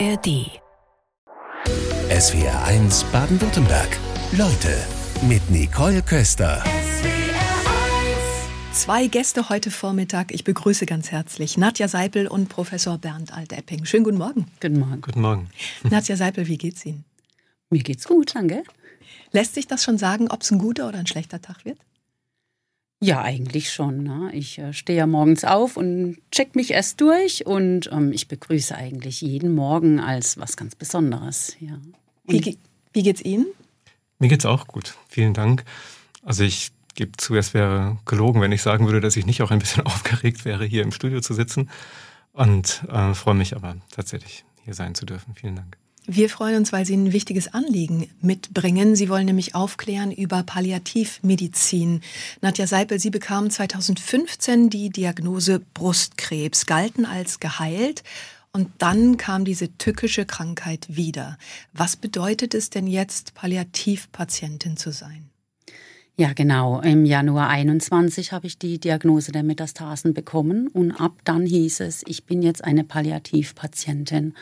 ARD. SWR 1 Baden-Württemberg. Leute mit Nicole Köster. Zwei Gäste heute Vormittag. Ich begrüße ganz herzlich Nadja Seipel und Professor Bernd Altepping. Schönen guten Morgen. Guten Morgen. Guten Morgen. Nadja Seipel, wie geht's Ihnen? Mir geht's gut, danke. Lässt sich das schon sagen, ob es ein guter oder ein schlechter Tag wird? Ja, eigentlich schon. Ne? Ich äh, stehe ja morgens auf und check mich erst durch und ähm, ich begrüße eigentlich jeden Morgen als was ganz Besonderes. Ja. Wie, wie geht's Ihnen? Mir geht's auch gut. Vielen Dank. Also ich gebe zu, es wäre gelogen, wenn ich sagen würde, dass ich nicht auch ein bisschen aufgeregt wäre, hier im Studio zu sitzen. Und äh, freue mich aber tatsächlich, hier sein zu dürfen. Vielen Dank. Wir freuen uns, weil Sie ein wichtiges Anliegen mitbringen. Sie wollen nämlich aufklären über Palliativmedizin. Nadja Seipel, Sie bekamen 2015 die Diagnose Brustkrebs, galten als geheilt. Und dann kam diese tückische Krankheit wieder. Was bedeutet es denn jetzt, Palliativpatientin zu sein? Ja, genau. Im Januar 21 habe ich die Diagnose der Metastasen bekommen und ab dann hieß es, ich bin jetzt eine Palliativpatientin.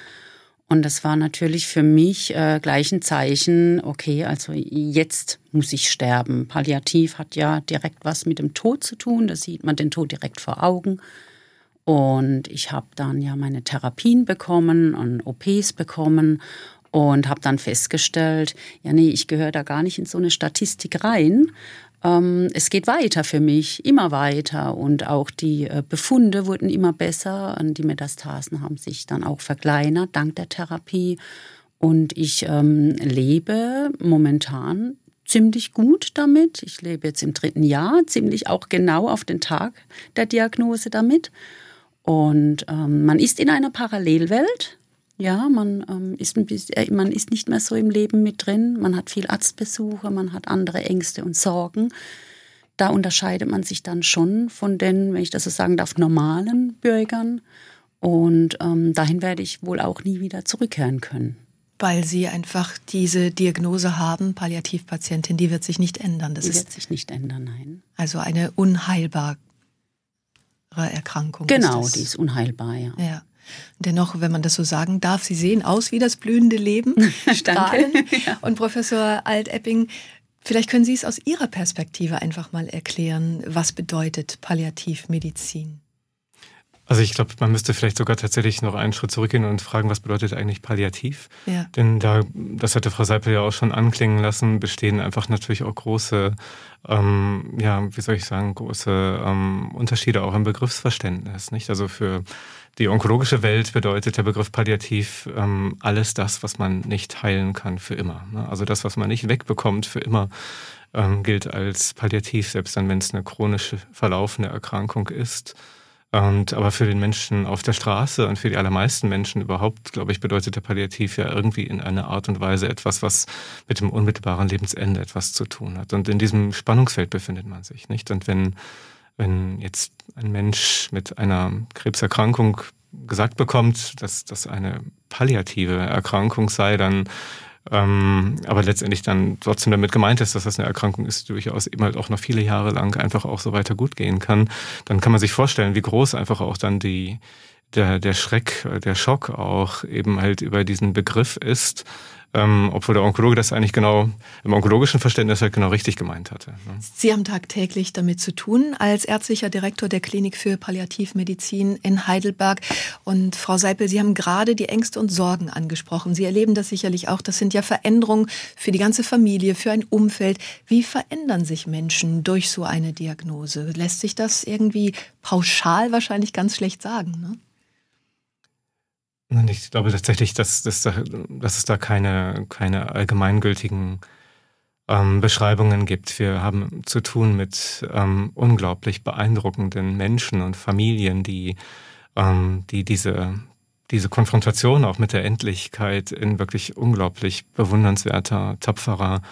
Und das war natürlich für mich äh, gleich ein Zeichen, okay, also jetzt muss ich sterben. Palliativ hat ja direkt was mit dem Tod zu tun, da sieht man den Tod direkt vor Augen. Und ich habe dann ja meine Therapien bekommen und OPs bekommen und habe dann festgestellt, ja nee, ich gehöre da gar nicht in so eine Statistik rein es geht weiter für mich, immer weiter. Und auch die äh, Befunde wurden immer besser. Die Metastasen haben sich dann auch verkleinert dank der Therapie. Und ich ähm, lebe momentan ziemlich gut damit. Ich lebe jetzt im dritten Jahr, ziemlich auch genau auf den Tag der Diagnose damit. Und ähm, man ist in einer Parallelwelt. Ja, man, ähm, ist ein bisschen, äh, man ist nicht mehr so im Leben mit drin. Man hat viel Arztbesuche, man hat andere Ängste und Sorgen. Da unterscheidet man sich dann schon von den, wenn ich das so sagen darf, normalen Bürgern. Und ähm, dahin werde ich wohl auch nie wieder zurückkehren können. Weil Sie einfach diese Diagnose haben, Palliativpatientin, die wird sich nicht ändern. Das die wird sich nicht ändern, nein. Also eine unheilbare Erkrankung. Genau, ist die ist unheilbar, ja. ja. Dennoch, wenn man das so sagen darf, Sie sehen aus wie das blühende Leben. Danke. Ja. Und Professor Altepping, vielleicht können Sie es aus Ihrer Perspektive einfach mal erklären, was bedeutet Palliativmedizin? Also ich glaube, man müsste vielleicht sogar tatsächlich noch einen Schritt zurückgehen und fragen, was bedeutet eigentlich palliativ? Ja. Denn da, das hatte Frau Seipel ja auch schon anklingen lassen, bestehen einfach natürlich auch große, ähm, ja, wie soll ich sagen, große ähm, Unterschiede auch im Begriffsverständnis. Nicht? Also für die onkologische Welt bedeutet der Begriff Palliativ ähm, alles das, was man nicht heilen kann für immer. Ne? Also das, was man nicht wegbekommt für immer, ähm, gilt als Palliativ, selbst dann, wenn es eine chronisch verlaufende Erkrankung ist. Und aber für den Menschen auf der Straße und für die allermeisten Menschen überhaupt, glaube ich, bedeutet der Palliativ ja irgendwie in einer Art und Weise etwas, was mit dem unmittelbaren Lebensende etwas zu tun hat. Und in diesem Spannungsfeld befindet man sich, nicht? Und wenn wenn jetzt ein Mensch mit einer Krebserkrankung gesagt bekommt, dass das eine palliative Erkrankung sei, dann ähm, aber letztendlich dann trotzdem damit gemeint ist, dass das eine Erkrankung ist, die durchaus eben halt auch noch viele Jahre lang einfach auch so weiter gut gehen kann, dann kann man sich vorstellen, wie groß einfach auch dann die der, der Schreck, der Schock auch eben halt über diesen Begriff ist, ähm, obwohl der Onkologe das eigentlich genau im onkologischen Verständnis halt genau richtig gemeint hatte. Ne? Sie haben tagtäglich damit zu tun als ärztlicher Direktor der Klinik für Palliativmedizin in Heidelberg. Und Frau Seipel, Sie haben gerade die Ängste und Sorgen angesprochen. Sie erleben das sicherlich auch. Das sind ja Veränderungen für die ganze Familie, für ein Umfeld. Wie verändern sich Menschen durch so eine Diagnose? Lässt sich das irgendwie pauschal wahrscheinlich ganz schlecht sagen? Ne? Ich glaube tatsächlich, dass, dass, dass es da keine, keine allgemeingültigen ähm, Beschreibungen gibt. Wir haben zu tun mit ähm, unglaublich beeindruckenden Menschen und Familien, die, ähm, die diese, diese Konfrontation auch mit der Endlichkeit in wirklich unglaublich bewundernswerter, tapferer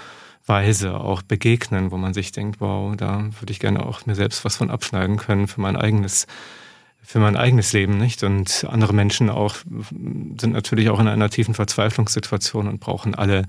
Weise auch begegnen, wo man sich denkt, wow, da würde ich gerne auch mir selbst was von abschneiden können für mein eigenes für mein eigenes Leben, nicht? Und andere Menschen auch sind natürlich auch in einer tiefen Verzweiflungssituation und brauchen alle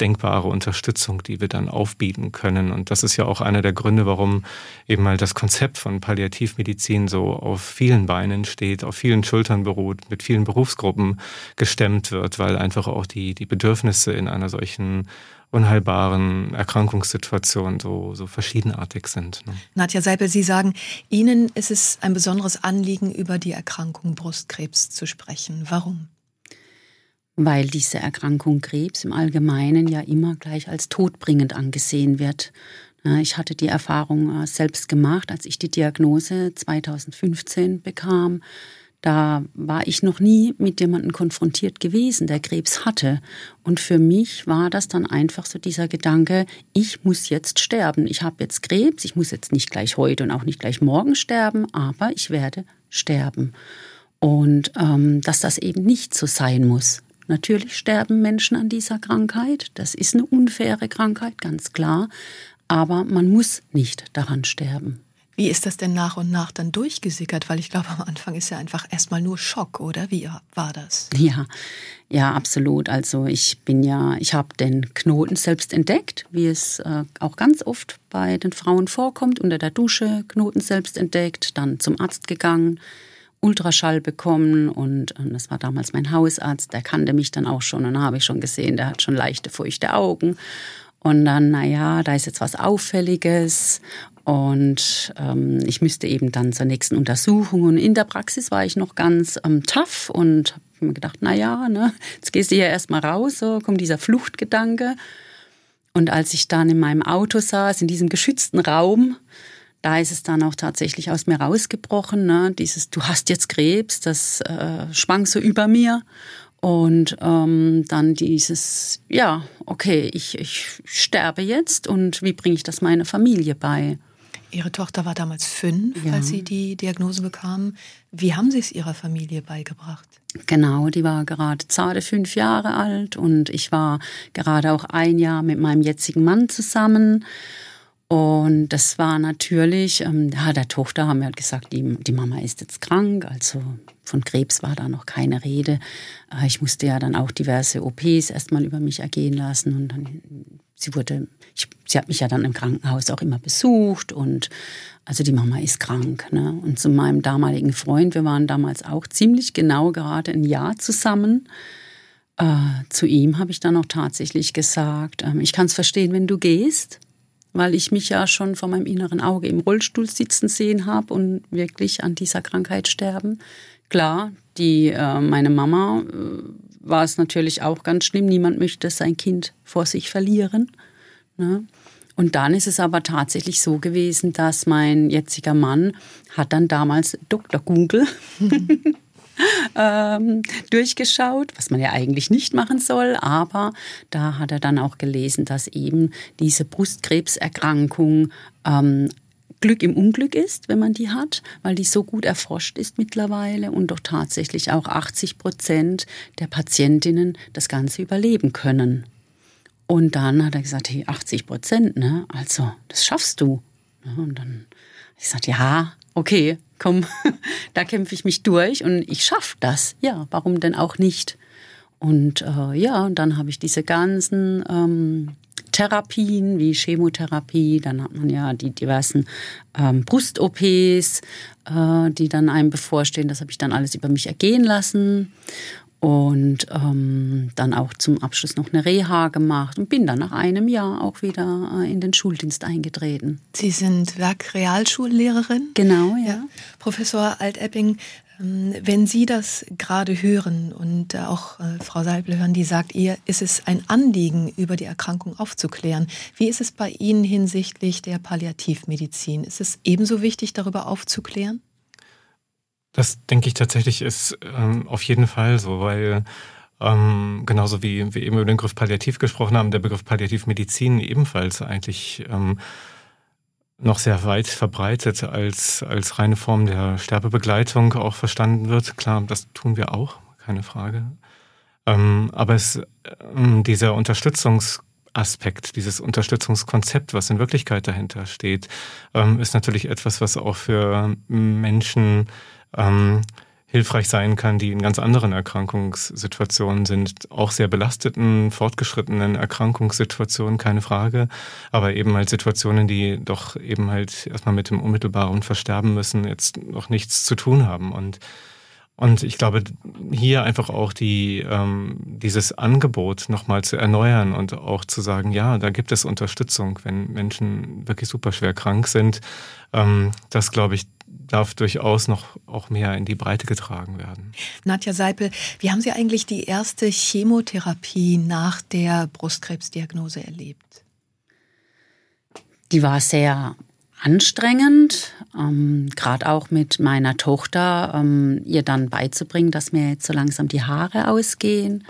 denkbare Unterstützung, die wir dann aufbieten können. Und das ist ja auch einer der Gründe, warum eben mal das Konzept von Palliativmedizin so auf vielen Beinen steht, auf vielen Schultern beruht, mit vielen Berufsgruppen gestemmt wird, weil einfach auch die, die Bedürfnisse in einer solchen unheilbaren Erkrankungssituationen so, so verschiedenartig sind. Ne? Nadja Seipel, Sie sagen, Ihnen ist es ein besonderes Anliegen, über die Erkrankung Brustkrebs zu sprechen. Warum? Weil diese Erkrankung Krebs im Allgemeinen ja immer gleich als todbringend angesehen wird. Ich hatte die Erfahrung äh, selbst gemacht, als ich die Diagnose 2015 bekam da war ich noch nie mit jemandem konfrontiert gewesen, der Krebs hatte. Und für mich war das dann einfach so dieser Gedanke, ich muss jetzt sterben. Ich habe jetzt Krebs, ich muss jetzt nicht gleich heute und auch nicht gleich morgen sterben, aber ich werde sterben. Und ähm, dass das eben nicht so sein muss. Natürlich sterben Menschen an dieser Krankheit. Das ist eine unfaire Krankheit, ganz klar. Aber man muss nicht daran sterben. Wie ist das denn nach und nach dann durchgesickert? Weil ich glaube, am Anfang ist ja einfach erstmal nur Schock, oder? Wie war das? Ja, ja, absolut. Also ich bin ja, ich habe den Knoten selbst entdeckt, wie es äh, auch ganz oft bei den Frauen vorkommt, unter der Dusche Knoten selbst entdeckt, dann zum Arzt gegangen, Ultraschall bekommen und, und das war damals mein Hausarzt, der kannte mich dann auch schon und da habe ich schon gesehen, der hat schon leichte feuchte Augen. Und dann, naja, da ist jetzt was Auffälliges und ähm, ich müsste eben dann zur nächsten Untersuchung. Und in der Praxis war ich noch ganz ähm, tough und habe mir gedacht, na ja, ne, jetzt gehst du ja erstmal raus, so kommt dieser Fluchtgedanke. Und als ich dann in meinem Auto saß, in diesem geschützten Raum, da ist es dann auch tatsächlich aus mir rausgebrochen. Ne? Dieses, du hast jetzt Krebs, das äh, schwang so über mir. Und ähm, dann dieses, ja, okay, ich, ich sterbe jetzt und wie bringe ich das meiner Familie bei? Ihre Tochter war damals fünf, ja. als Sie die Diagnose bekamen. Wie haben Sie es Ihrer Familie beigebracht? Genau, die war gerade zarte fünf Jahre alt und ich war gerade auch ein Jahr mit meinem jetzigen Mann zusammen. Und das war natürlich, ähm, ja, der Tochter haben wir halt gesagt, die, die Mama ist jetzt krank, also von Krebs war da noch keine Rede. Äh, ich musste ja dann auch diverse OPs erstmal über mich ergehen lassen und dann, sie wurde, ich, sie hat mich ja dann im Krankenhaus auch immer besucht und also die Mama ist krank. Ne? Und zu meinem damaligen Freund, wir waren damals auch ziemlich genau gerade ein Jahr zusammen. Äh, zu ihm habe ich dann auch tatsächlich gesagt, äh, ich kann es verstehen, wenn du gehst weil ich mich ja schon vor meinem inneren Auge im Rollstuhl sitzen sehen habe und wirklich an dieser Krankheit sterben. Klar, die, äh, meine Mama äh, war es natürlich auch ganz schlimm. Niemand möchte sein Kind vor sich verlieren. Ne? Und dann ist es aber tatsächlich so gewesen, dass mein jetziger Mann hat dann damals Dr. Google ähm, durchgeschaut, was man ja eigentlich nicht machen soll, aber da hat er dann auch gelesen, dass eben diese Brustkrebserkrankung ähm, Glück im Unglück ist, wenn man die hat, weil die so gut erforscht ist mittlerweile und doch tatsächlich auch 80 Prozent der Patientinnen das Ganze überleben können. Und dann hat er gesagt, hey, 80 Prozent, ne? Also, das schaffst du. Und dann ich gesagt, ja, okay, komm, da kämpfe ich mich durch und ich schaffe das. Ja, warum denn auch nicht? Und äh, ja, und dann habe ich diese ganzen ähm, Therapien wie Chemotherapie, dann hat man ja die diversen ähm, Brust-OPs, äh, die dann einem bevorstehen. Das habe ich dann alles über mich ergehen lassen und ähm, dann auch zum Abschluss noch eine Reha gemacht und bin dann nach einem Jahr auch wieder äh, in den Schuldienst eingetreten. Sie sind Werkrealschullehrerin? Genau, ja. ja. Professor Altepping, wenn Sie das gerade hören und auch äh, Frau Seibel hören, die sagt, ihr ist es ein Anliegen, über die Erkrankung aufzuklären. Wie ist es bei Ihnen hinsichtlich der Palliativmedizin? Ist es ebenso wichtig, darüber aufzuklären? Das denke ich tatsächlich ist ähm, auf jeden Fall so, weil ähm, genauso wie wir eben über den Begriff Palliativ gesprochen haben, der Begriff Palliativmedizin ebenfalls eigentlich ähm, noch sehr weit verbreitet als, als reine Form der Sterbebegleitung auch verstanden wird. Klar, das tun wir auch, keine Frage. Ähm, aber es, ähm, dieser Unterstützungsaspekt, dieses Unterstützungskonzept, was in Wirklichkeit dahinter steht, ähm, ist natürlich etwas, was auch für Menschen ähm, hilfreich sein kann, die in ganz anderen Erkrankungssituationen sind, auch sehr belasteten, fortgeschrittenen Erkrankungssituationen, keine Frage, aber eben halt Situationen, die doch eben halt erstmal mit dem unmittelbaren Versterben müssen, jetzt noch nichts zu tun haben und und ich glaube, hier einfach auch die, ähm, dieses Angebot nochmal zu erneuern und auch zu sagen, ja, da gibt es Unterstützung, wenn Menschen wirklich super schwer krank sind. Ähm, das, glaube ich, darf durchaus noch auch mehr in die Breite getragen werden. Nadja Seipel, wie haben Sie eigentlich die erste Chemotherapie nach der Brustkrebsdiagnose erlebt? Die war sehr anstrengend, ähm, gerade auch mit meiner Tochter, ähm, ihr dann beizubringen, dass mir jetzt so langsam die Haare ausgehen.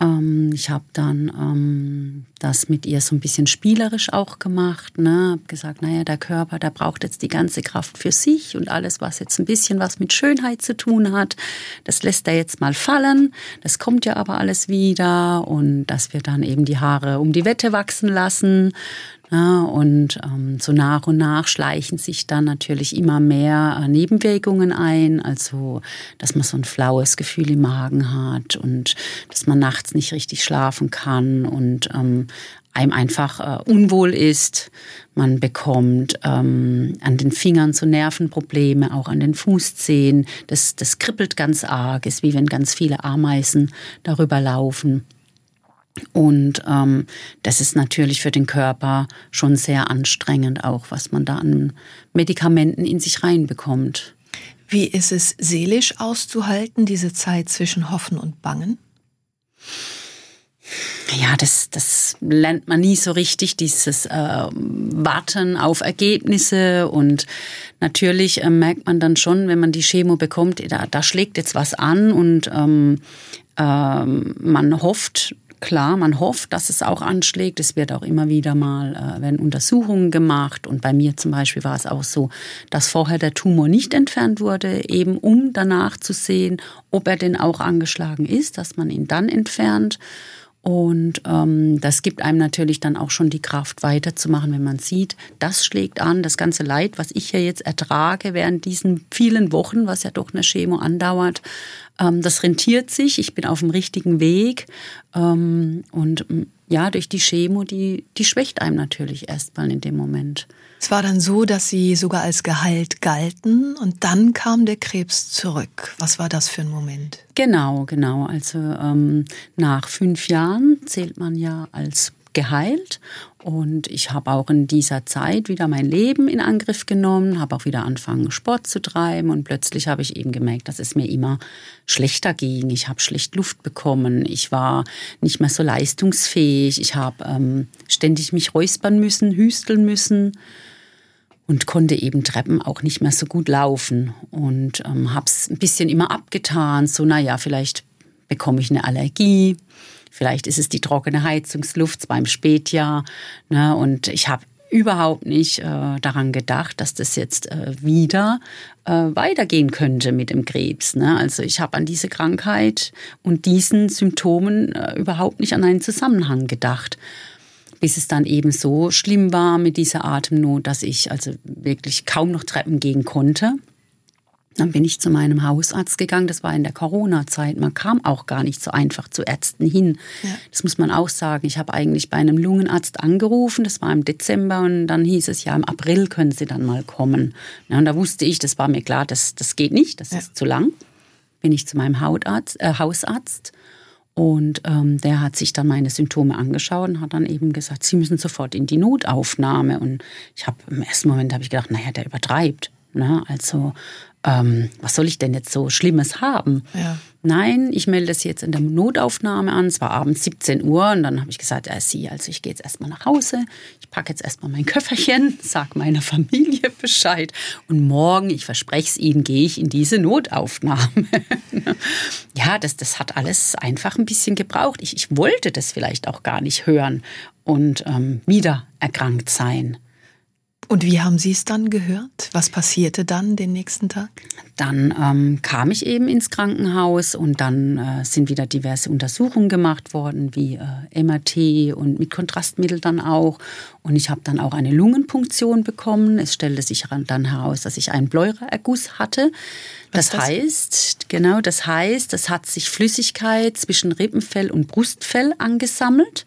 Ähm, ich habe dann ähm, das mit ihr so ein bisschen spielerisch auch gemacht. Ne? Habe gesagt, naja, der Körper, der braucht jetzt die ganze Kraft für sich und alles, was jetzt ein bisschen was mit Schönheit zu tun hat, das lässt er jetzt mal fallen. Das kommt ja aber alles wieder und dass wir dann eben die Haare um die Wette wachsen lassen. Ja, und ähm, so nach und nach schleichen sich dann natürlich immer mehr äh, Nebenwirkungen ein, also dass man so ein flaues Gefühl im Magen hat und dass man nachts nicht richtig schlafen kann und ähm, einem einfach äh, unwohl ist. Man bekommt ähm, an den Fingern so Nervenprobleme, auch an den Fußzehen. Das, das kribbelt ganz arg, ist wie wenn ganz viele Ameisen darüber laufen. Und ähm, das ist natürlich für den Körper schon sehr anstrengend, auch was man da an Medikamenten in sich reinbekommt. Wie ist es seelisch auszuhalten, diese Zeit zwischen Hoffen und Bangen? Ja, das, das lernt man nie so richtig, dieses äh, Warten auf Ergebnisse. Und natürlich äh, merkt man dann schon, wenn man die Chemo bekommt, da, da schlägt jetzt was an und ähm, äh, man hofft, klar, man hofft, dass es auch anschlägt. Es wird auch immer wieder mal, äh, werden Untersuchungen gemacht. Und bei mir zum Beispiel war es auch so, dass vorher der Tumor nicht entfernt wurde, eben um danach zu sehen, ob er denn auch angeschlagen ist, dass man ihn dann entfernt. Und ähm, das gibt einem natürlich dann auch schon die Kraft, weiterzumachen, wenn man sieht, das schlägt an, das ganze Leid, was ich ja jetzt ertrage während diesen vielen Wochen, was ja doch eine Chemo andauert, das rentiert sich, ich bin auf dem richtigen Weg. Ähm, und ja, durch die Chemo, die, die schwächt einem natürlich erstmal in dem Moment. Es war dann so, dass Sie sogar als geheilt galten und dann kam der Krebs zurück. Was war das für ein Moment? Genau, genau. Also ähm, nach fünf Jahren zählt man ja als geheilt. Und ich habe auch in dieser Zeit wieder mein Leben in Angriff genommen, habe auch wieder angefangen, Sport zu treiben. Und plötzlich habe ich eben gemerkt, dass es mir immer schlechter ging. Ich habe schlecht Luft bekommen, ich war nicht mehr so leistungsfähig, ich habe ähm, ständig mich räuspern müssen, hüsteln müssen und konnte eben Treppen auch nicht mehr so gut laufen. Und ähm, habe es ein bisschen immer abgetan, so naja, vielleicht bekomme ich eine Allergie, vielleicht ist es die trockene Heizungsluft beim Spätjahr ne, und ich habe überhaupt nicht äh, daran gedacht, dass das jetzt äh, wieder äh, weitergehen könnte mit dem Krebs. Ne? Also ich habe an diese Krankheit und diesen Symptomen äh, überhaupt nicht an einen Zusammenhang gedacht bis es dann eben so schlimm war mit dieser Atemnot, dass ich also wirklich kaum noch Treppen gehen konnte. Dann bin ich zu meinem Hausarzt gegangen. Das war in der Corona-Zeit. Man kam auch gar nicht so einfach zu Ärzten hin. Ja. Das muss man auch sagen. Ich habe eigentlich bei einem Lungenarzt angerufen. Das war im Dezember und dann hieß es ja, im April können Sie dann mal kommen. Ja, und da wusste ich, das war mir klar, das, das geht nicht, das ja. ist zu lang. Bin ich zu meinem Hautarzt, äh, Hausarzt und ähm, der hat sich dann meine Symptome angeschaut und hat dann eben gesagt, Sie müssen sofort in die Notaufnahme. Und ich habe im ersten Moment habe ich gedacht, naja, der übertreibt. Ne? Also ähm, was soll ich denn jetzt so Schlimmes haben? Ja. Nein, ich melde es jetzt in der Notaufnahme an. Es war abends 17 Uhr und dann habe ich gesagt, ja, Sie, also ich gehe jetzt erstmal nach Hause. Ich packe jetzt erstmal mein Köfferchen, sag meiner Familie Bescheid und morgen, ich verspreche es Ihnen, gehe ich in diese Notaufnahme. ja, das, das hat alles einfach ein bisschen gebraucht. Ich, ich wollte das vielleicht auch gar nicht hören und ähm, wieder erkrankt sein. Und wie haben Sie es dann gehört? Was passierte dann den nächsten Tag? Dann ähm, kam ich eben ins Krankenhaus und dann äh, sind wieder diverse Untersuchungen gemacht worden, wie äh, MRT und mit Kontrastmittel dann auch. Und ich habe dann auch eine Lungenpunktion bekommen. Es stellte sich dann heraus, dass ich einen Pleuraerguss hatte. Das, das heißt, genau, das heißt, es hat sich Flüssigkeit zwischen Rippenfell und Brustfell angesammelt.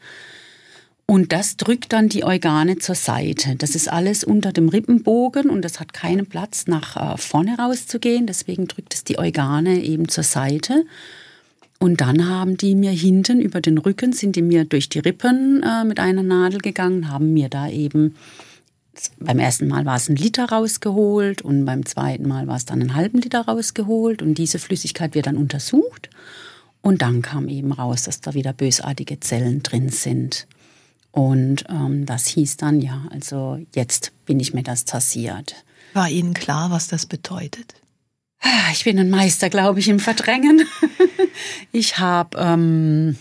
Und das drückt dann die Organe zur Seite. Das ist alles unter dem Rippenbogen und das hat keinen Platz nach äh, vorne rauszugehen. Deswegen drückt es die Organe eben zur Seite. Und dann haben die mir hinten über den Rücken, sind die mir durch die Rippen äh, mit einer Nadel gegangen, haben mir da eben, beim ersten Mal war es ein Liter rausgeholt und beim zweiten Mal war es dann einen halben Liter rausgeholt und diese Flüssigkeit wird dann untersucht. Und dann kam eben raus, dass da wieder bösartige Zellen drin sind. Und ähm, das hieß dann, ja, also jetzt bin ich metastasiert. War Ihnen klar, was das bedeutet? Ich bin ein Meister, glaube ich, im Verdrängen. ich habe ähm,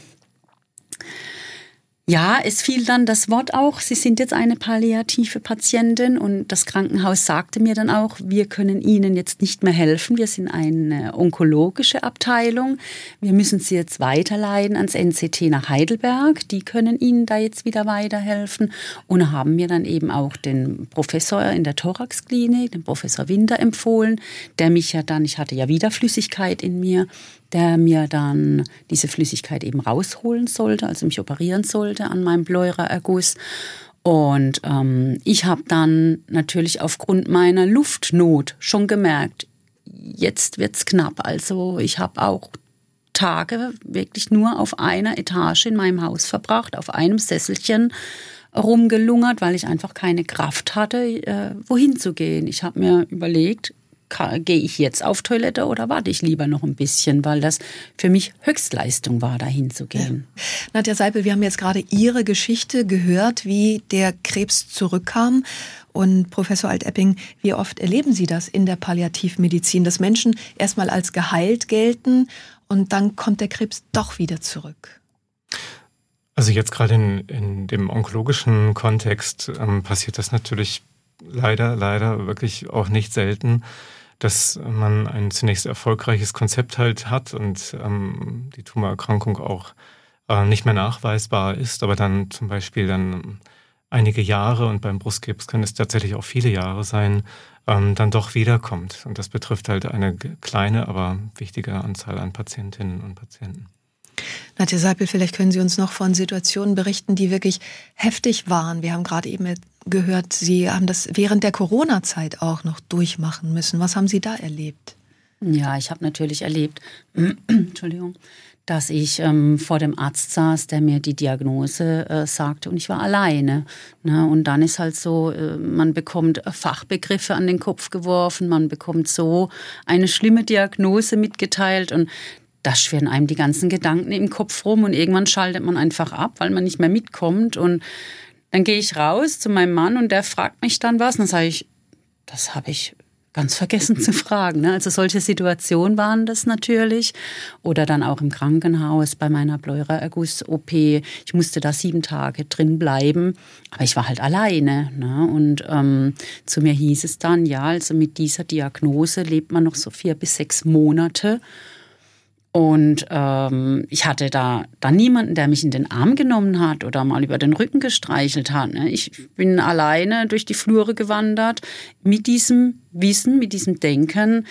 ja, es fiel dann das Wort auch, Sie sind jetzt eine palliative Patientin und das Krankenhaus sagte mir dann auch, wir können Ihnen jetzt nicht mehr helfen, wir sind eine onkologische Abteilung, wir müssen Sie jetzt weiterleiten ans NCT nach Heidelberg, die können Ihnen da jetzt wieder weiterhelfen. Und haben mir dann eben auch den Professor in der Thoraxklinik, den Professor Winter empfohlen, der mich ja dann, ich hatte ja wieder Flüssigkeit in mir, der mir dann diese Flüssigkeit eben rausholen sollte, also mich operieren sollte an meinem Pleuraerguss. Und ähm, ich habe dann natürlich aufgrund meiner Luftnot schon gemerkt, jetzt wird's knapp. Also ich habe auch Tage wirklich nur auf einer Etage in meinem Haus verbracht, auf einem Sesselchen rumgelungert, weil ich einfach keine Kraft hatte, äh, wohin zu gehen. Ich habe mir überlegt, gehe ich jetzt auf Toilette oder warte ich lieber noch ein bisschen, weil das für mich Höchstleistung war, dahin zu gehen. Ja. Nadja Seipel, wir haben jetzt gerade Ihre Geschichte gehört, wie der Krebs zurückkam. Und Professor Altepping, wie oft erleben Sie das in der Palliativmedizin, dass Menschen erstmal als geheilt gelten und dann kommt der Krebs doch wieder zurück? Also jetzt gerade in, in dem onkologischen Kontext ähm, passiert das natürlich leider, leider wirklich auch nicht selten dass man ein zunächst erfolgreiches Konzept halt hat und ähm, die Tumorerkrankung auch äh, nicht mehr nachweisbar ist, aber dann zum Beispiel dann einige Jahre und beim Brustkrebs können es tatsächlich auch viele Jahre sein, ähm, dann doch wiederkommt. Und das betrifft halt eine kleine, aber wichtige Anzahl an Patientinnen und Patienten. Nadja Seipel, vielleicht können Sie uns noch von Situationen berichten, die wirklich heftig waren. Wir haben gerade eben gehört, Sie haben das während der Corona-Zeit auch noch durchmachen müssen. Was haben Sie da erlebt? Ja, ich habe natürlich erlebt, Entschuldigung, dass ich ähm, vor dem Arzt saß, der mir die Diagnose äh, sagte und ich war alleine. Ne? Und dann ist halt so, äh, man bekommt Fachbegriffe an den Kopf geworfen, man bekommt so eine schlimme Diagnose mitgeteilt und da schwirren einem die ganzen Gedanken im Kopf rum und irgendwann schaltet man einfach ab, weil man nicht mehr mitkommt und dann gehe ich raus zu meinem Mann und der fragt mich dann was. Und dann sage ich, das habe ich ganz vergessen zu fragen. Ne? Also solche Situationen waren das natürlich. Oder dann auch im Krankenhaus bei meiner Pleuraerguss-OP. Ich musste da sieben Tage drin bleiben, aber ich war halt alleine. Ne? Und ähm, zu mir hieß es dann, ja, also mit dieser Diagnose lebt man noch so vier bis sechs Monate. Und ähm, ich hatte da dann niemanden, der mich in den Arm genommen hat oder mal über den Rücken gestreichelt hat. Ne? Ich bin alleine durch die Flure gewandert mit diesem Wissen, mit diesem Denken.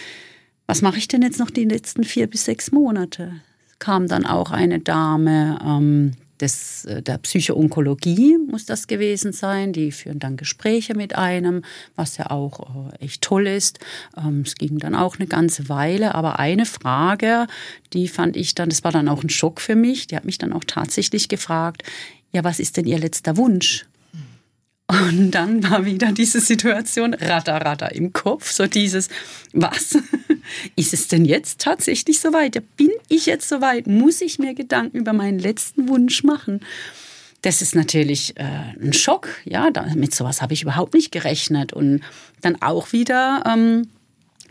Was mache ich denn jetzt noch die letzten vier bis sechs Monate? Kam dann auch eine Dame, ähm, des, äh, der Psychoonkologie muss das gewesen sein. Die führen dann Gespräche mit einem, was ja auch äh, echt toll ist. Ähm, es ging dann auch eine ganze Weile. Aber eine Frage, die fand ich dann, das war dann auch ein Schock für mich. Die hat mich dann auch tatsächlich gefragt, ja, was ist denn Ihr letzter Wunsch? Und dann war wieder diese Situation ratter, ratter im Kopf, so dieses, was? Ist es denn jetzt tatsächlich soweit? Bin ich jetzt soweit? Muss ich mir Gedanken über meinen letzten Wunsch machen? Das ist natürlich äh, ein Schock, ja, mit sowas habe ich überhaupt nicht gerechnet. Und dann auch wieder ähm,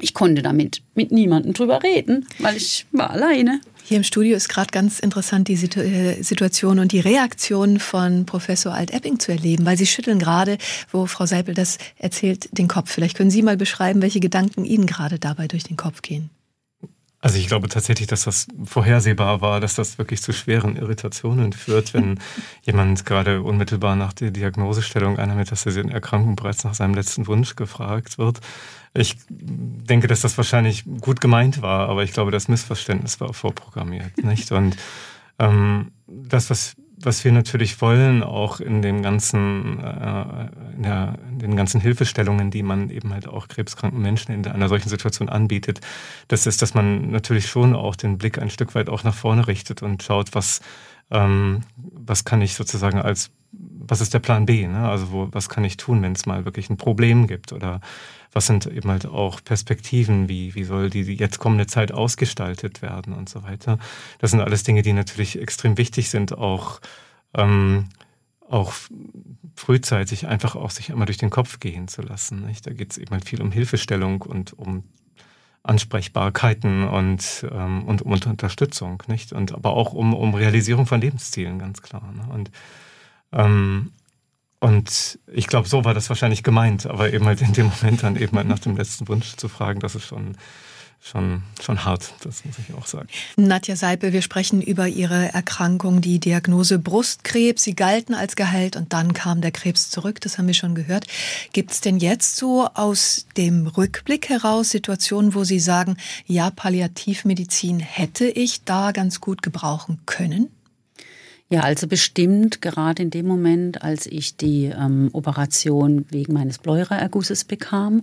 ich konnte damit mit niemandem drüber reden, weil ich war alleine. Hier im Studio ist gerade ganz interessant die äh, Situation und die Reaktion von Professor Alt-Epping zu erleben, weil Sie schütteln gerade, wo Frau Seipel das erzählt, den Kopf. Vielleicht können Sie mal beschreiben, welche Gedanken Ihnen gerade dabei durch den Kopf gehen. Also ich glaube tatsächlich, dass das vorhersehbar war, dass das wirklich zu schweren Irritationen führt, wenn jemand gerade unmittelbar nach der Diagnosestellung einer metastasierten Erkrankung bereits nach seinem letzten Wunsch gefragt wird. Ich denke, dass das wahrscheinlich gut gemeint war, aber ich glaube, das Missverständnis war vorprogrammiert, nicht? Und ähm, das, was was wir natürlich wollen, auch in den ganzen, äh, in, der, in den ganzen Hilfestellungen, die man eben halt auch krebskranken Menschen in einer solchen Situation anbietet, das ist, dass man natürlich schon auch den Blick ein Stück weit auch nach vorne richtet und schaut, was, ähm, was kann ich sozusagen als, was ist der Plan B? Ne? Also wo, was kann ich tun, wenn es mal wirklich ein Problem gibt oder was sind eben halt auch Perspektiven, wie, wie soll die jetzt kommende Zeit ausgestaltet werden und so weiter. Das sind alles Dinge, die natürlich extrem wichtig sind, auch, ähm, auch frühzeitig einfach auch sich immer durch den Kopf gehen zu lassen. Nicht? Da geht es eben halt viel um Hilfestellung und um Ansprechbarkeiten und, ähm, und um Unterstützung, nicht? Und aber auch um, um Realisierung von Lebenszielen, ganz klar. Ne? Und ähm, und ich glaube, so war das wahrscheinlich gemeint, aber eben halt in dem Moment dann eben halt nach dem letzten Wunsch zu fragen, das ist schon, schon, schon hart, das muss ich auch sagen. Nadja Seipel, wir sprechen über Ihre Erkrankung, die Diagnose Brustkrebs. Sie galten als geheilt und dann kam der Krebs zurück, das haben wir schon gehört. Gibt es denn jetzt so aus dem Rückblick heraus Situationen, wo Sie sagen, ja, Palliativmedizin hätte ich da ganz gut gebrauchen können? Ja, also bestimmt gerade in dem Moment, als ich die ähm, Operation wegen meines Pleuraergusses bekam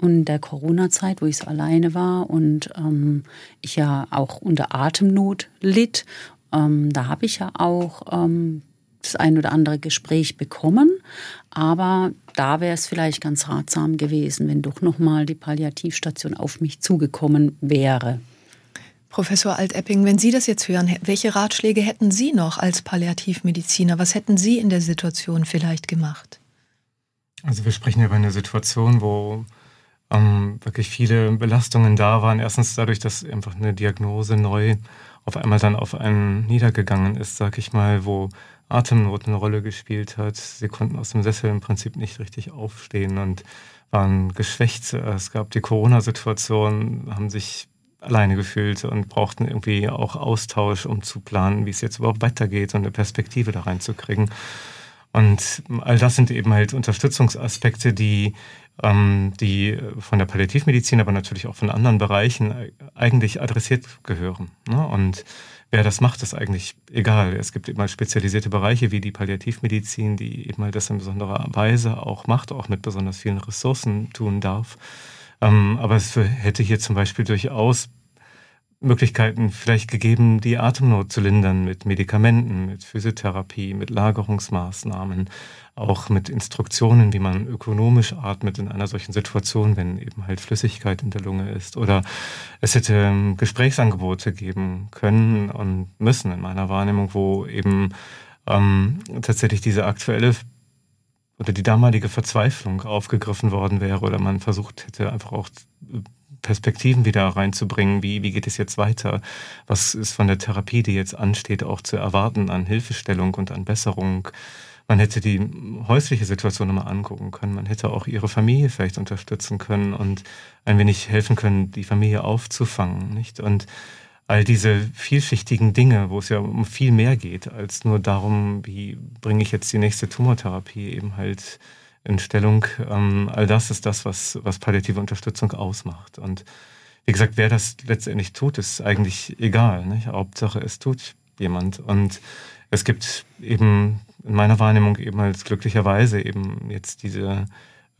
und der Corona-Zeit, wo ich so alleine war und ähm, ich ja auch unter Atemnot litt, ähm, da habe ich ja auch ähm, das ein oder andere Gespräch bekommen, aber da wäre es vielleicht ganz ratsam gewesen, wenn doch noch mal die Palliativstation auf mich zugekommen wäre. Professor Altepping, wenn Sie das jetzt hören, welche Ratschläge hätten Sie noch als Palliativmediziner? Was hätten Sie in der Situation vielleicht gemacht? Also wir sprechen über eine Situation, wo ähm, wirklich viele Belastungen da waren. Erstens dadurch, dass einfach eine Diagnose neu auf einmal dann auf einen niedergegangen ist, sag ich mal, wo Atemnot eine Rolle gespielt hat. Sie konnten aus dem Sessel im Prinzip nicht richtig aufstehen und waren geschwächt. Es gab die Corona-Situation, haben sich alleine gefühlt und brauchten irgendwie auch Austausch, um zu planen, wie es jetzt überhaupt weitergeht und eine Perspektive da reinzukriegen. Und all das sind eben halt Unterstützungsaspekte, die, ähm, die von der Palliativmedizin, aber natürlich auch von anderen Bereichen eigentlich adressiert gehören. Ne? Und wer das macht, ist eigentlich egal. Es gibt eben halt spezialisierte Bereiche wie die Palliativmedizin, die eben halt das in besonderer Weise auch macht, auch mit besonders vielen Ressourcen tun darf. Ähm, aber es hätte hier zum Beispiel durchaus Möglichkeiten vielleicht gegeben, die Atemnot zu lindern mit Medikamenten, mit Physiotherapie, mit Lagerungsmaßnahmen, auch mit Instruktionen, wie man ökonomisch atmet in einer solchen Situation, wenn eben halt Flüssigkeit in der Lunge ist. Oder es hätte ähm, Gesprächsangebote geben können und müssen in meiner Wahrnehmung, wo eben ähm, tatsächlich diese aktuelle oder die damalige Verzweiflung aufgegriffen worden wäre oder man versucht hätte, einfach auch Perspektiven wieder reinzubringen. Wie, wie geht es jetzt weiter? Was ist von der Therapie, die jetzt ansteht, auch zu erwarten an Hilfestellung und an Besserung? Man hätte die häusliche Situation nochmal angucken können. Man hätte auch ihre Familie vielleicht unterstützen können und ein wenig helfen können, die Familie aufzufangen, nicht? Und all diese vielschichtigen Dinge, wo es ja um viel mehr geht, als nur darum, wie bringe ich jetzt die nächste Tumortherapie eben halt in Stellung. Ähm, all das ist das, was, was palliative Unterstützung ausmacht. Und wie gesagt, wer das letztendlich tut, ist eigentlich egal. Nicht? Hauptsache, es tut jemand. Und es gibt eben in meiner Wahrnehmung eben als glücklicherweise eben jetzt diese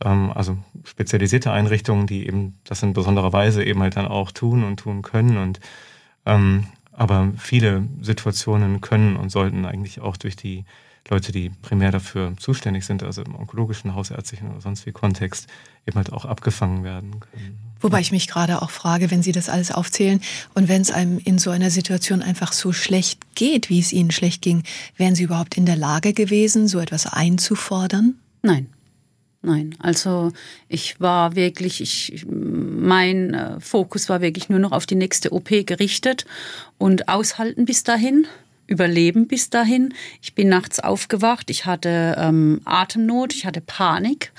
ähm, also spezialisierte Einrichtungen, die eben das in besonderer Weise eben halt dann auch tun und tun können und ähm, aber viele Situationen können und sollten eigentlich auch durch die Leute, die primär dafür zuständig sind, also im onkologischen, hausärztlichen oder sonst wie Kontext, eben halt auch abgefangen werden können. Wobei ich mich gerade auch frage, wenn Sie das alles aufzählen und wenn es einem in so einer Situation einfach so schlecht geht, wie es Ihnen schlecht ging, wären Sie überhaupt in der Lage gewesen, so etwas einzufordern? Nein. Nein, also ich war wirklich, ich, mein äh, Fokus war wirklich nur noch auf die nächste OP gerichtet und aushalten bis dahin, überleben bis dahin. Ich bin nachts aufgewacht, ich hatte ähm, Atemnot, ich hatte Panik,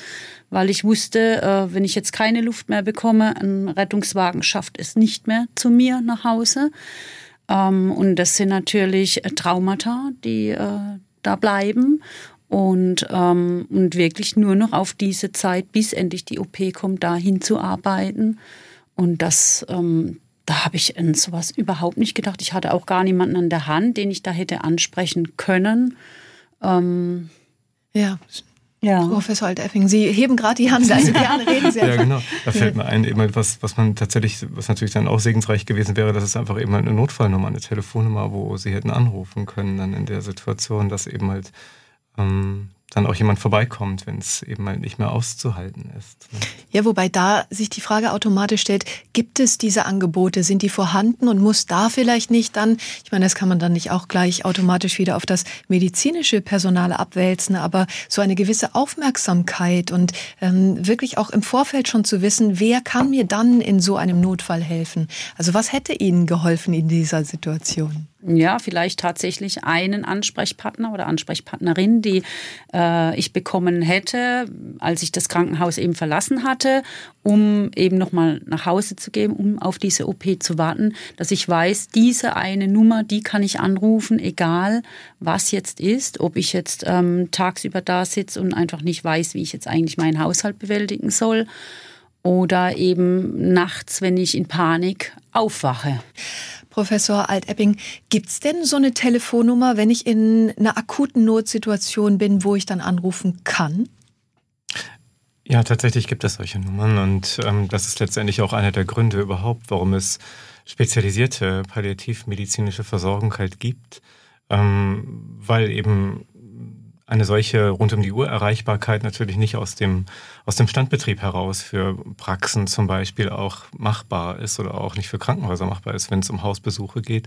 weil ich wusste, äh, wenn ich jetzt keine Luft mehr bekomme, ein Rettungswagen schafft es nicht mehr zu mir nach Hause. Ähm, und das sind natürlich Traumata, die äh, da bleiben und, ähm, und wirklich nur noch auf diese Zeit, bis endlich die OP kommt, da hinzuarbeiten. Und das, ähm, da habe ich an sowas überhaupt nicht gedacht. Ich hatte auch gar niemanden an der Hand, den ich da hätte ansprechen können. Ähm, ja, ja. Professor Alteffing, Sie heben gerade die Hand, also gerne reden Sie. ja, genau. Da fällt mir ein, eben was, was man tatsächlich, was natürlich dann auch segensreich gewesen wäre, dass es einfach eben eine Notfallnummer, eine Telefonnummer, wo Sie hätten anrufen können dann in der Situation, dass eben halt ähm, dann auch jemand vorbeikommt, wenn es eben mal nicht mehr auszuhalten ist. Ja, wobei da sich die Frage automatisch stellt, gibt es diese Angebote, sind die vorhanden und muss da vielleicht nicht dann, ich meine, das kann man dann nicht auch gleich automatisch wieder auf das medizinische Personal abwälzen, aber so eine gewisse Aufmerksamkeit und ähm, wirklich auch im Vorfeld schon zu wissen, wer kann mir dann in so einem Notfall helfen? Also was hätte Ihnen geholfen in dieser Situation? Ja, vielleicht tatsächlich einen Ansprechpartner oder Ansprechpartnerin, die äh, ich bekommen hätte, als ich das Krankenhaus eben verlassen hatte, um eben nochmal nach Hause zu gehen, um auf diese OP zu warten, dass ich weiß, diese eine Nummer, die kann ich anrufen, egal was jetzt ist, ob ich jetzt ähm, tagsüber da sitze und einfach nicht weiß, wie ich jetzt eigentlich meinen Haushalt bewältigen soll oder eben nachts, wenn ich in Panik aufwache. Professor Altepping, gibt es denn so eine Telefonnummer, wenn ich in einer akuten Notsituation bin, wo ich dann anrufen kann? Ja, tatsächlich gibt es solche Nummern und ähm, das ist letztendlich auch einer der Gründe überhaupt, warum es spezialisierte palliativmedizinische Versorgung halt gibt, ähm, weil eben eine solche rund um die Uhr Erreichbarkeit natürlich nicht aus dem, aus dem Standbetrieb heraus für Praxen zum Beispiel auch machbar ist oder auch nicht für Krankenhäuser machbar ist, wenn es um Hausbesuche geht.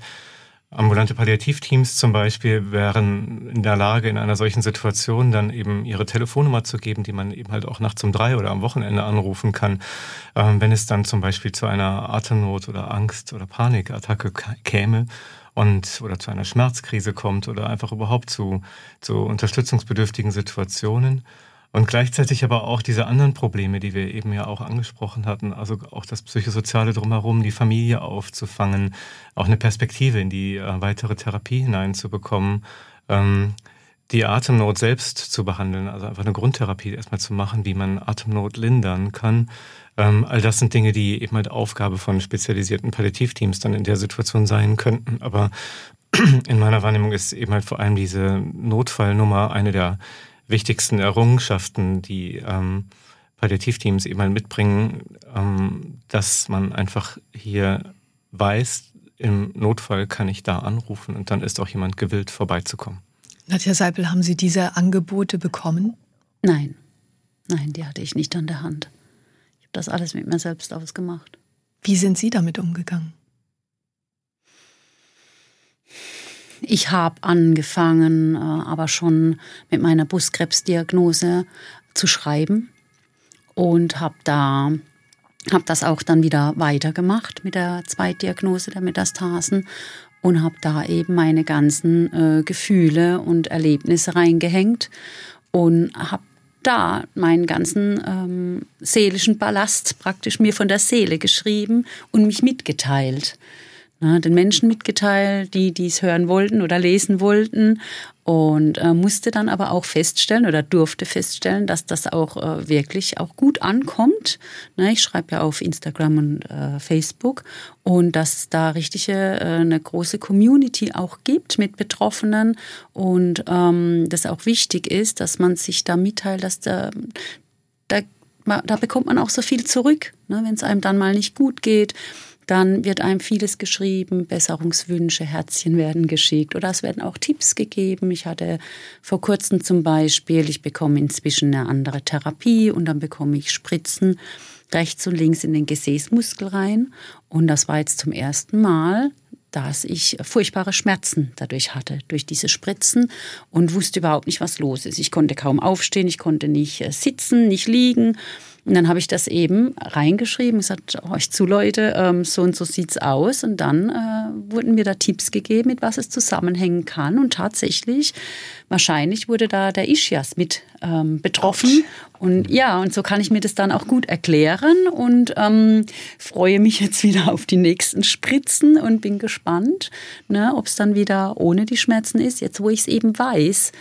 Ambulante Palliativteams zum Beispiel wären in der Lage, in einer solchen Situation dann eben ihre Telefonnummer zu geben, die man eben halt auch nachts um drei oder am Wochenende anrufen kann, ähm, wenn es dann zum Beispiel zu einer Atemnot oder Angst oder Panikattacke käme und oder zu einer Schmerzkrise kommt oder einfach überhaupt zu, zu unterstützungsbedürftigen Situationen. Und gleichzeitig aber auch diese anderen Probleme, die wir eben ja auch angesprochen hatten, also auch das Psychosoziale drumherum, die Familie aufzufangen, auch eine Perspektive in die äh, weitere Therapie hineinzubekommen, ähm, die Atemnot selbst zu behandeln, also einfach eine Grundtherapie erstmal zu machen, wie man Atemnot lindern kann ähm, all das sind Dinge, die eben halt Aufgabe von spezialisierten Palliativteams dann in der Situation sein könnten. Aber in meiner Wahrnehmung ist eben halt vor allem diese Notfallnummer eine der wichtigsten Errungenschaften, die ähm, Palliativteams eben halt mitbringen, ähm, dass man einfach hier weiß, im Notfall kann ich da anrufen und dann ist auch jemand gewillt, vorbeizukommen. Nadja Seipel, haben Sie diese Angebote bekommen? Nein, nein, die hatte ich nicht an der Hand das alles mit mir selbst ausgemacht. Wie sind Sie damit umgegangen? Ich habe angefangen, äh, aber schon mit meiner Brustkrebsdiagnose zu schreiben und habe da habe das auch dann wieder weitergemacht mit der Zweitdiagnose der Metastasen und habe da eben meine ganzen äh, Gefühle und Erlebnisse reingehängt und habe da meinen ganzen ähm, seelischen Ballast praktisch mir von der Seele geschrieben und mich mitgeteilt. Na, den Menschen mitgeteilt, die dies hören wollten oder lesen wollten und äh, musste dann aber auch feststellen oder durfte feststellen, dass das auch äh, wirklich auch gut ankommt. Na, ich schreibe ja auf Instagram und äh, Facebook und dass da richtige äh, eine große Community auch gibt mit Betroffenen und ähm, das auch wichtig ist, dass man sich da mitteilt, dass da, da, da bekommt man auch so viel zurück, ne, wenn es einem dann mal nicht gut geht dann wird einem vieles geschrieben, Besserungswünsche, Herzchen werden geschickt oder es werden auch Tipps gegeben. Ich hatte vor kurzem zum Beispiel, ich bekomme inzwischen eine andere Therapie und dann bekomme ich Spritzen rechts und links in den Gesäßmuskel rein und das war jetzt zum ersten Mal dass ich furchtbare Schmerzen dadurch hatte, durch diese Spritzen und wusste überhaupt nicht, was los ist. Ich konnte kaum aufstehen, ich konnte nicht äh, sitzen, nicht liegen. Und dann habe ich das eben reingeschrieben, gesagt, euch zu Leute, ähm, so und so sieht's aus. Und dann äh, wurden mir da Tipps gegeben, mit was es zusammenhängen kann. Und tatsächlich, wahrscheinlich wurde da der Ischias mit ähm, betroffen. Und ja, und so kann ich mir das dann auch gut erklären und ähm, freue mich jetzt wieder auf die nächsten Spritzen und bin gespannt, ne, ob es dann wieder ohne die Schmerzen ist, jetzt wo ich es eben weiß,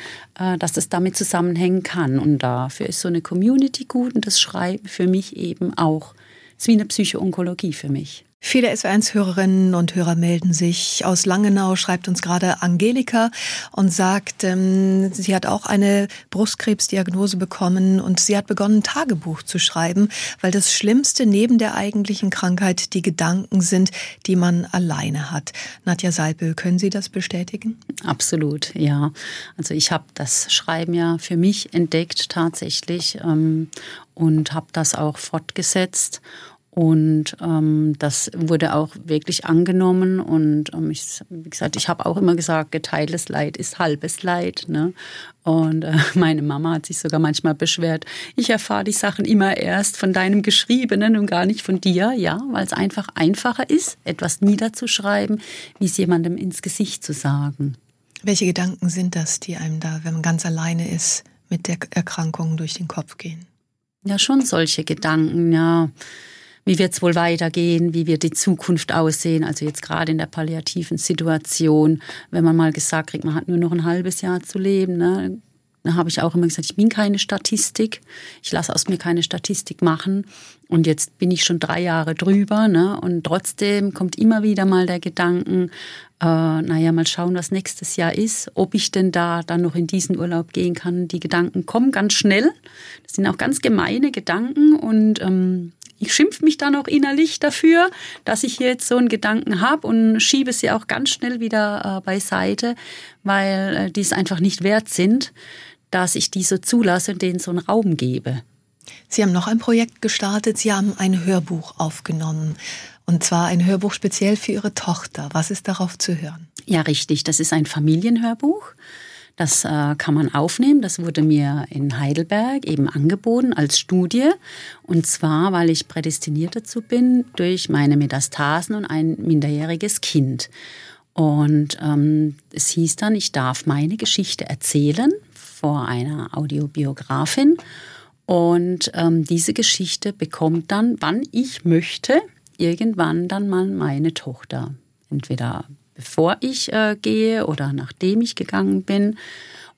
dass das damit zusammenhängen kann. Und dafür ist so eine Community gut und das Schreiben für mich eben auch. Es ist wie eine Psychoonkologie für mich. Viele SW1-Hörerinnen und Hörer melden sich. Aus Langenau schreibt uns gerade Angelika und sagt, ähm, sie hat auch eine Brustkrebsdiagnose bekommen und sie hat begonnen, Tagebuch zu schreiben, weil das Schlimmste neben der eigentlichen Krankheit die Gedanken sind, die man alleine hat. Nadja Seipel, können Sie das bestätigen? Absolut, ja. Also ich habe das Schreiben ja für mich entdeckt tatsächlich ähm, und habe das auch fortgesetzt und ähm, das wurde auch wirklich angenommen. Und ähm, ich, wie gesagt, ich habe auch immer gesagt, geteiltes Leid ist halbes Leid. Ne? Und äh, meine Mama hat sich sogar manchmal beschwert, ich erfahre die Sachen immer erst von deinem Geschriebenen und gar nicht von dir, ja, weil es einfach einfacher ist, etwas niederzuschreiben, wie es jemandem ins Gesicht zu sagen. Welche Gedanken sind das, die einem da, wenn man ganz alleine ist, mit der Erkrankung durch den Kopf gehen? Ja, schon solche Gedanken, ja wie wird es wohl weitergehen, wie wird die Zukunft aussehen. Also jetzt gerade in der palliativen Situation, wenn man mal gesagt kriegt, man hat nur noch ein halbes Jahr zu leben, ne? Da habe ich auch immer gesagt, ich bin keine Statistik. Ich lasse aus mir keine Statistik machen. Und jetzt bin ich schon drei Jahre drüber. Ne? Und trotzdem kommt immer wieder mal der Gedanken, äh, naja, mal schauen, was nächstes Jahr ist, ob ich denn da dann noch in diesen Urlaub gehen kann. Die Gedanken kommen ganz schnell. Das sind auch ganz gemeine Gedanken. Und ähm, ich schimpfe mich dann auch innerlich dafür, dass ich hier jetzt so einen Gedanken habe und schiebe sie auch ganz schnell wieder äh, beiseite, weil äh, die es einfach nicht wert sind, dass ich die so zulasse und denen so einen Raum gebe. Sie haben noch ein Projekt gestartet. Sie haben ein Hörbuch aufgenommen. Und zwar ein Hörbuch speziell für Ihre Tochter. Was ist darauf zu hören? Ja, richtig. Das ist ein Familienhörbuch. Das äh, kann man aufnehmen. Das wurde mir in Heidelberg eben angeboten als Studie. Und zwar, weil ich prädestiniert dazu bin durch meine Metastasen und ein minderjähriges Kind. Und ähm, es hieß dann, ich darf meine Geschichte erzählen vor einer Audiobiografin. Und ähm, diese Geschichte bekommt dann, wann ich möchte, irgendwann dann mal meine Tochter. Entweder bevor ich äh, gehe oder nachdem ich gegangen bin.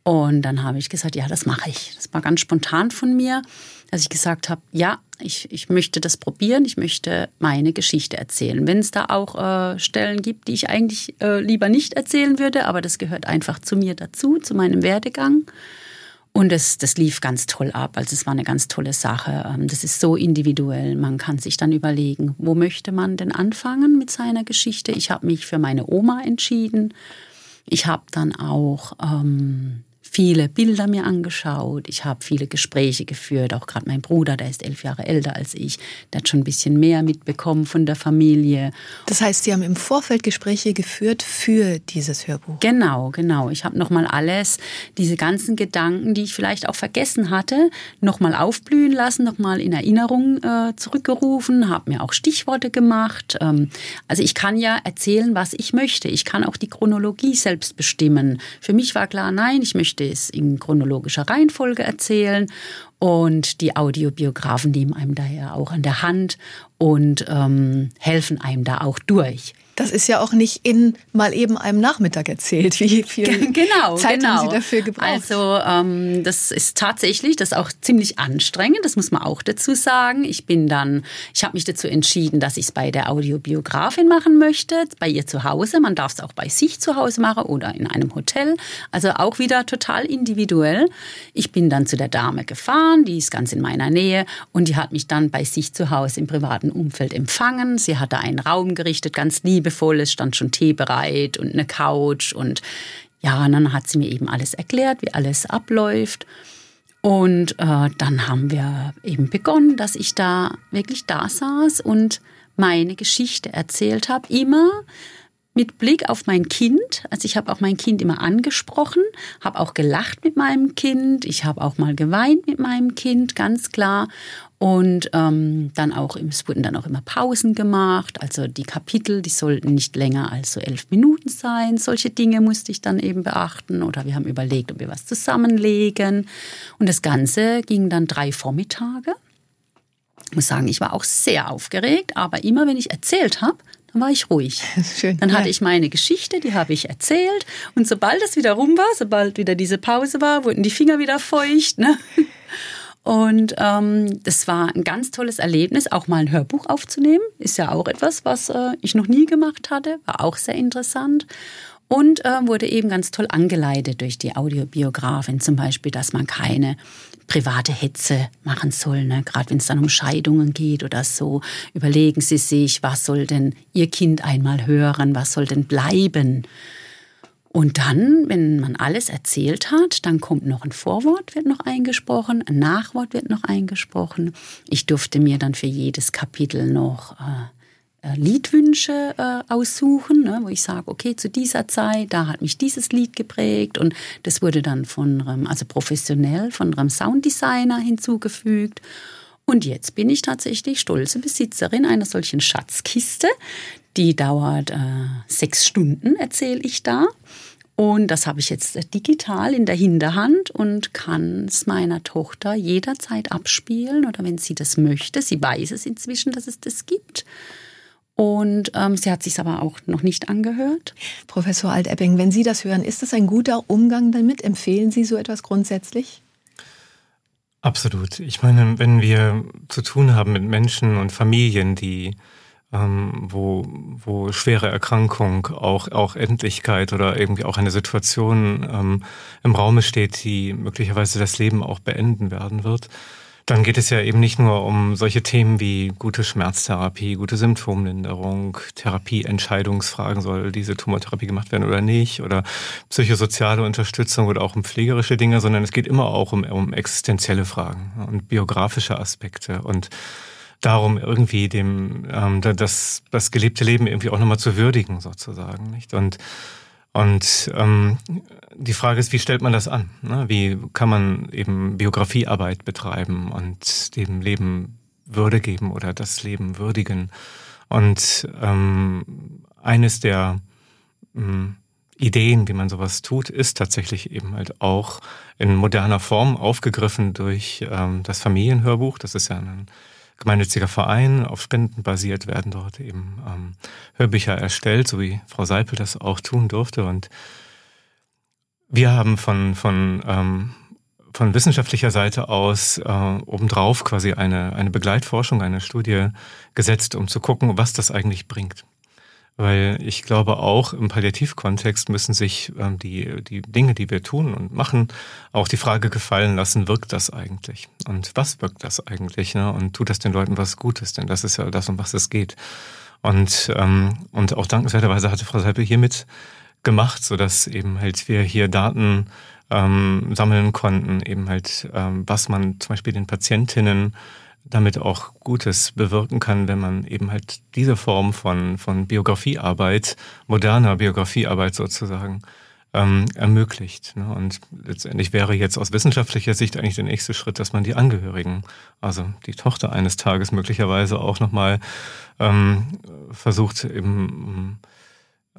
Und dann habe ich gesagt, ja, das mache ich. Das war ganz spontan von mir, dass ich gesagt habe, ja, ich, ich möchte das probieren, ich möchte meine Geschichte erzählen. Wenn es da auch äh, Stellen gibt, die ich eigentlich äh, lieber nicht erzählen würde, aber das gehört einfach zu mir dazu, zu meinem Werdegang. Und das, das lief ganz toll ab. Also es war eine ganz tolle Sache. Ähm, das ist so individuell. Man kann sich dann überlegen, wo möchte man denn anfangen mit seiner Geschichte. Ich habe mich für meine Oma entschieden. Ich habe dann auch ähm, viele Bilder mir angeschaut, ich habe viele Gespräche geführt, auch gerade mein Bruder, der ist elf Jahre älter als ich, der hat schon ein bisschen mehr mitbekommen von der Familie. Das heißt, Sie haben im Vorfeld Gespräche geführt für dieses Hörbuch? Genau, genau. Ich habe nochmal alles, diese ganzen Gedanken, die ich vielleicht auch vergessen hatte, nochmal aufblühen lassen, nochmal in Erinnerung äh, zurückgerufen, habe mir auch Stichworte gemacht. Ähm, also ich kann ja erzählen, was ich möchte. Ich kann auch die Chronologie selbst bestimmen. Für mich war klar, nein, ich möchte es in chronologischer Reihenfolge erzählen und die Audiobiografen nehmen einem daher auch an der Hand und ähm, helfen einem da auch durch. Das ist ja auch nicht in mal eben einem Nachmittag erzählt. Wie viel genau, Zeit genau. haben Sie dafür gebraucht? Also ähm, das ist tatsächlich, das ist auch ziemlich anstrengend. Das muss man auch dazu sagen. Ich bin dann, ich habe mich dazu entschieden, dass ich es bei der Audiobiografin machen möchte, bei ihr zu Hause. Man darf es auch bei sich zu Hause machen oder in einem Hotel. Also auch wieder total individuell. Ich bin dann zu der Dame gefahren, die ist ganz in meiner Nähe und die hat mich dann bei sich zu Hause im privaten Umfeld empfangen. Sie hatte einen Raum gerichtet, ganz lieb liebevoll, es stand schon Tee bereit und eine Couch und ja, und dann hat sie mir eben alles erklärt, wie alles abläuft. Und äh, dann haben wir eben begonnen, dass ich da wirklich da saß und meine Geschichte erzählt habe, immer mit Blick auf mein Kind. Also ich habe auch mein Kind immer angesprochen, habe auch gelacht mit meinem Kind, ich habe auch mal geweint mit meinem Kind, ganz klar. Und ähm, dann auch, es wurden dann auch immer Pausen gemacht. Also die Kapitel, die sollten nicht länger als so elf Minuten sein. Solche Dinge musste ich dann eben beachten. Oder wir haben überlegt, ob wir was zusammenlegen. Und das Ganze ging dann drei Vormittage. Ich muss sagen, ich war auch sehr aufgeregt, aber immer wenn ich erzählt habe, dann war ich ruhig. Schön, dann hatte ja. ich meine Geschichte, die habe ich erzählt. Und sobald es wieder rum war, sobald wieder diese Pause war, wurden die Finger wieder feucht. Ne? Und ähm, das war ein ganz tolles Erlebnis, auch mal ein Hörbuch aufzunehmen. Ist ja auch etwas, was äh, ich noch nie gemacht hatte, war auch sehr interessant. Und äh, wurde eben ganz toll angeleitet durch die Audiobiografin, zum Beispiel, dass man keine private Hetze machen soll. Ne? Gerade wenn es dann um Scheidungen geht oder so, überlegen Sie sich, was soll denn Ihr Kind einmal hören, was soll denn bleiben. Und dann, wenn man alles erzählt hat, dann kommt noch ein Vorwort, wird noch eingesprochen, ein Nachwort wird noch eingesprochen. Ich durfte mir dann für jedes Kapitel noch äh, Liedwünsche äh, aussuchen, ne, wo ich sage, okay, zu dieser Zeit, da hat mich dieses Lied geprägt und das wurde dann von, also professionell von einem Sounddesigner hinzugefügt. Und jetzt bin ich tatsächlich stolze Besitzerin einer solchen Schatzkiste. Die dauert äh, sechs Stunden, erzähle ich da. Und das habe ich jetzt digital in der Hinterhand und kann es meiner Tochter jederzeit abspielen oder wenn sie das möchte. Sie weiß es inzwischen, dass es das gibt. Und ähm, sie hat sich aber auch noch nicht angehört. Professor Altepping, wenn Sie das hören, ist das ein guter Umgang damit? Empfehlen Sie so etwas grundsätzlich? Absolut. Ich meine, wenn wir zu tun haben mit Menschen und Familien, die ähm, wo, wo schwere Erkrankung, auch, auch Endlichkeit oder irgendwie auch eine Situation ähm, im Raume steht, die möglicherweise das Leben auch beenden werden wird, dann geht es ja eben nicht nur um solche Themen wie gute Schmerztherapie, gute Symptomlinderung, Therapieentscheidungsfragen, soll diese Tumortherapie gemacht werden oder nicht, oder psychosoziale Unterstützung oder auch um pflegerische Dinge, sondern es geht immer auch um, um existenzielle Fragen und biografische Aspekte und darum, irgendwie dem ähm, das, das gelebte Leben irgendwie auch nochmal zu würdigen, sozusagen. Nicht? Und und ähm, die Frage ist, wie stellt man das an? Ne? Wie kann man eben Biografiearbeit betreiben und dem Leben Würde geben oder das Leben würdigen? Und ähm, eines der ähm, Ideen, wie man sowas tut, ist tatsächlich eben halt auch in moderner Form aufgegriffen durch ähm, das Familienhörbuch. Das ist ja ein gemeinnütziger Verein, auf Spenden basiert, werden dort eben ähm, Hörbücher erstellt, so wie Frau Seipel das auch tun durfte. Und wir haben von, von, ähm, von wissenschaftlicher Seite aus äh, obendrauf quasi eine, eine Begleitforschung, eine Studie gesetzt, um zu gucken, was das eigentlich bringt. Weil ich glaube auch im Palliativkontext müssen sich ähm, die, die Dinge, die wir tun und machen, auch die Frage gefallen lassen, wirkt das eigentlich? Und was wirkt das eigentlich? Ne? Und tut das den Leuten was Gutes? Denn das ist ja das, um was es geht. Und, ähm, und auch dankenswerterweise hatte Frau Seipel hier mit gemacht, sodass eben halt wir hier Daten ähm, sammeln konnten, eben halt, ähm, was man zum Beispiel den Patientinnen damit auch Gutes bewirken kann, wenn man eben halt diese Form von, von Biografiearbeit, moderner Biografiearbeit sozusagen, ähm, ermöglicht. Ne? Und letztendlich wäre jetzt aus wissenschaftlicher Sicht eigentlich der nächste Schritt, dass man die Angehörigen, also die Tochter eines Tages möglicherweise auch nochmal ähm, versucht, eben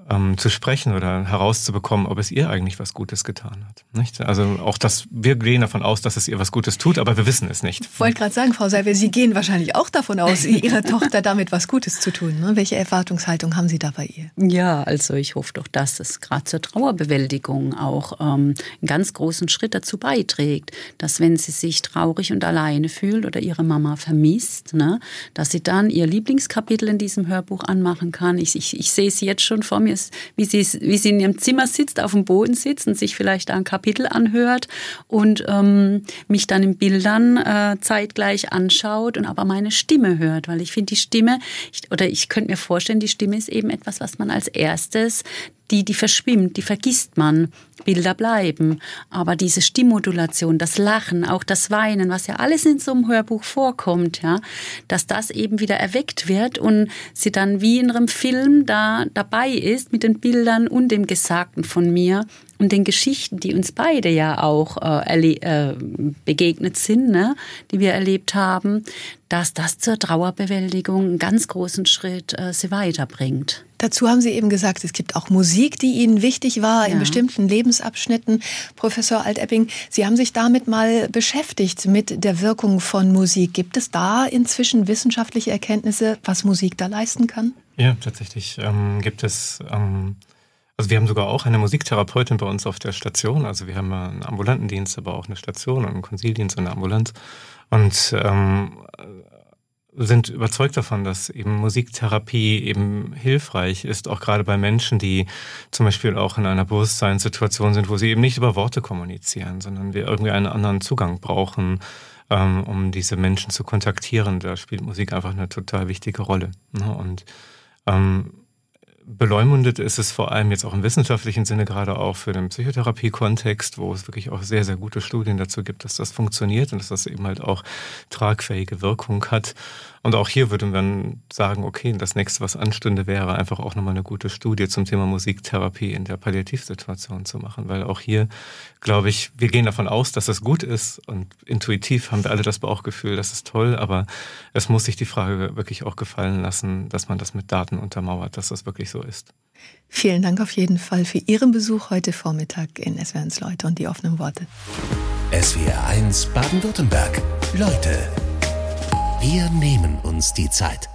ähm, zu sprechen oder herauszubekommen, ob es ihr eigentlich was Gutes getan hat. Nicht? Also auch das, wir gehen davon aus, dass es ihr was Gutes tut, aber wir wissen es nicht. Ich wollte gerade sagen, Frau Seiber, Sie gehen wahrscheinlich auch davon aus, Ihrer Tochter damit was Gutes zu tun. Ne? Welche Erwartungshaltung haben Sie da bei ihr? Ja, also ich hoffe doch, dass es gerade zur Trauerbewältigung auch ähm, einen ganz großen Schritt dazu beiträgt, dass wenn sie sich traurig und alleine fühlt oder ihre Mama vermisst, ne, dass sie dann ihr Lieblingskapitel in diesem Hörbuch anmachen kann. Ich, ich, ich sehe sie jetzt schon vor mir ist, wie sie, wie sie in ihrem Zimmer sitzt, auf dem Boden sitzt und sich vielleicht ein Kapitel anhört und ähm, mich dann in Bildern äh, zeitgleich anschaut und aber meine Stimme hört, weil ich finde die Stimme, ich, oder ich könnte mir vorstellen, die Stimme ist eben etwas, was man als erstes die, die verschwimmt, die vergisst man. Bilder bleiben. Aber diese Stimmmodulation, das Lachen, auch das Weinen, was ja alles in so einem Hörbuch vorkommt, ja, dass das eben wieder erweckt wird und sie dann wie in einem Film da dabei ist mit den Bildern und dem Gesagten von mir und den Geschichten, die uns beide ja auch äh, äh, begegnet sind, ne, die wir erlebt haben, dass das zur Trauerbewältigung einen ganz großen Schritt äh, sie weiterbringt. Dazu haben Sie eben gesagt, es gibt auch Musik, die Ihnen wichtig war ja. in bestimmten Lebensabschnitten. Professor Altepping, Sie haben sich damit mal beschäftigt mit der Wirkung von Musik. Gibt es da inzwischen wissenschaftliche Erkenntnisse, was Musik da leisten kann? Ja, tatsächlich ähm, gibt es. Ähm also wir haben sogar auch eine Musiktherapeutin bei uns auf der Station. Also wir haben einen ambulanten Dienst, aber auch eine Station und einen Konsildienst und eine Ambulanz. Und ähm, sind überzeugt davon, dass eben Musiktherapie eben hilfreich ist, auch gerade bei Menschen, die zum Beispiel auch in einer Bewusstseinssituation sind, wo sie eben nicht über Worte kommunizieren, sondern wir irgendwie einen anderen Zugang brauchen, ähm, um diese Menschen zu kontaktieren. Da spielt Musik einfach eine total wichtige Rolle. Ne? Und ähm, beleumundet ist es vor allem jetzt auch im wissenschaftlichen Sinne, gerade auch für den Psychotherapie-Kontext, wo es wirklich auch sehr, sehr gute Studien dazu gibt, dass das funktioniert und dass das eben halt auch tragfähige Wirkung hat. Und auch hier würde man sagen, okay, das nächste, was anstünde, wäre einfach auch nochmal eine gute Studie zum Thema Musiktherapie in der Palliativsituation zu machen, weil auch hier, glaube ich, wir gehen davon aus, dass es gut ist und intuitiv haben wir alle das Bauchgefühl, das ist toll, aber es muss sich die Frage wirklich auch gefallen lassen, dass man das mit Daten untermauert, dass das wirklich so ist. Vielen Dank auf jeden Fall für Ihren Besuch heute Vormittag in SWR1 Leute und die offenen Worte. SWR1 Baden-Württemberg. Leute, wir nehmen uns die Zeit.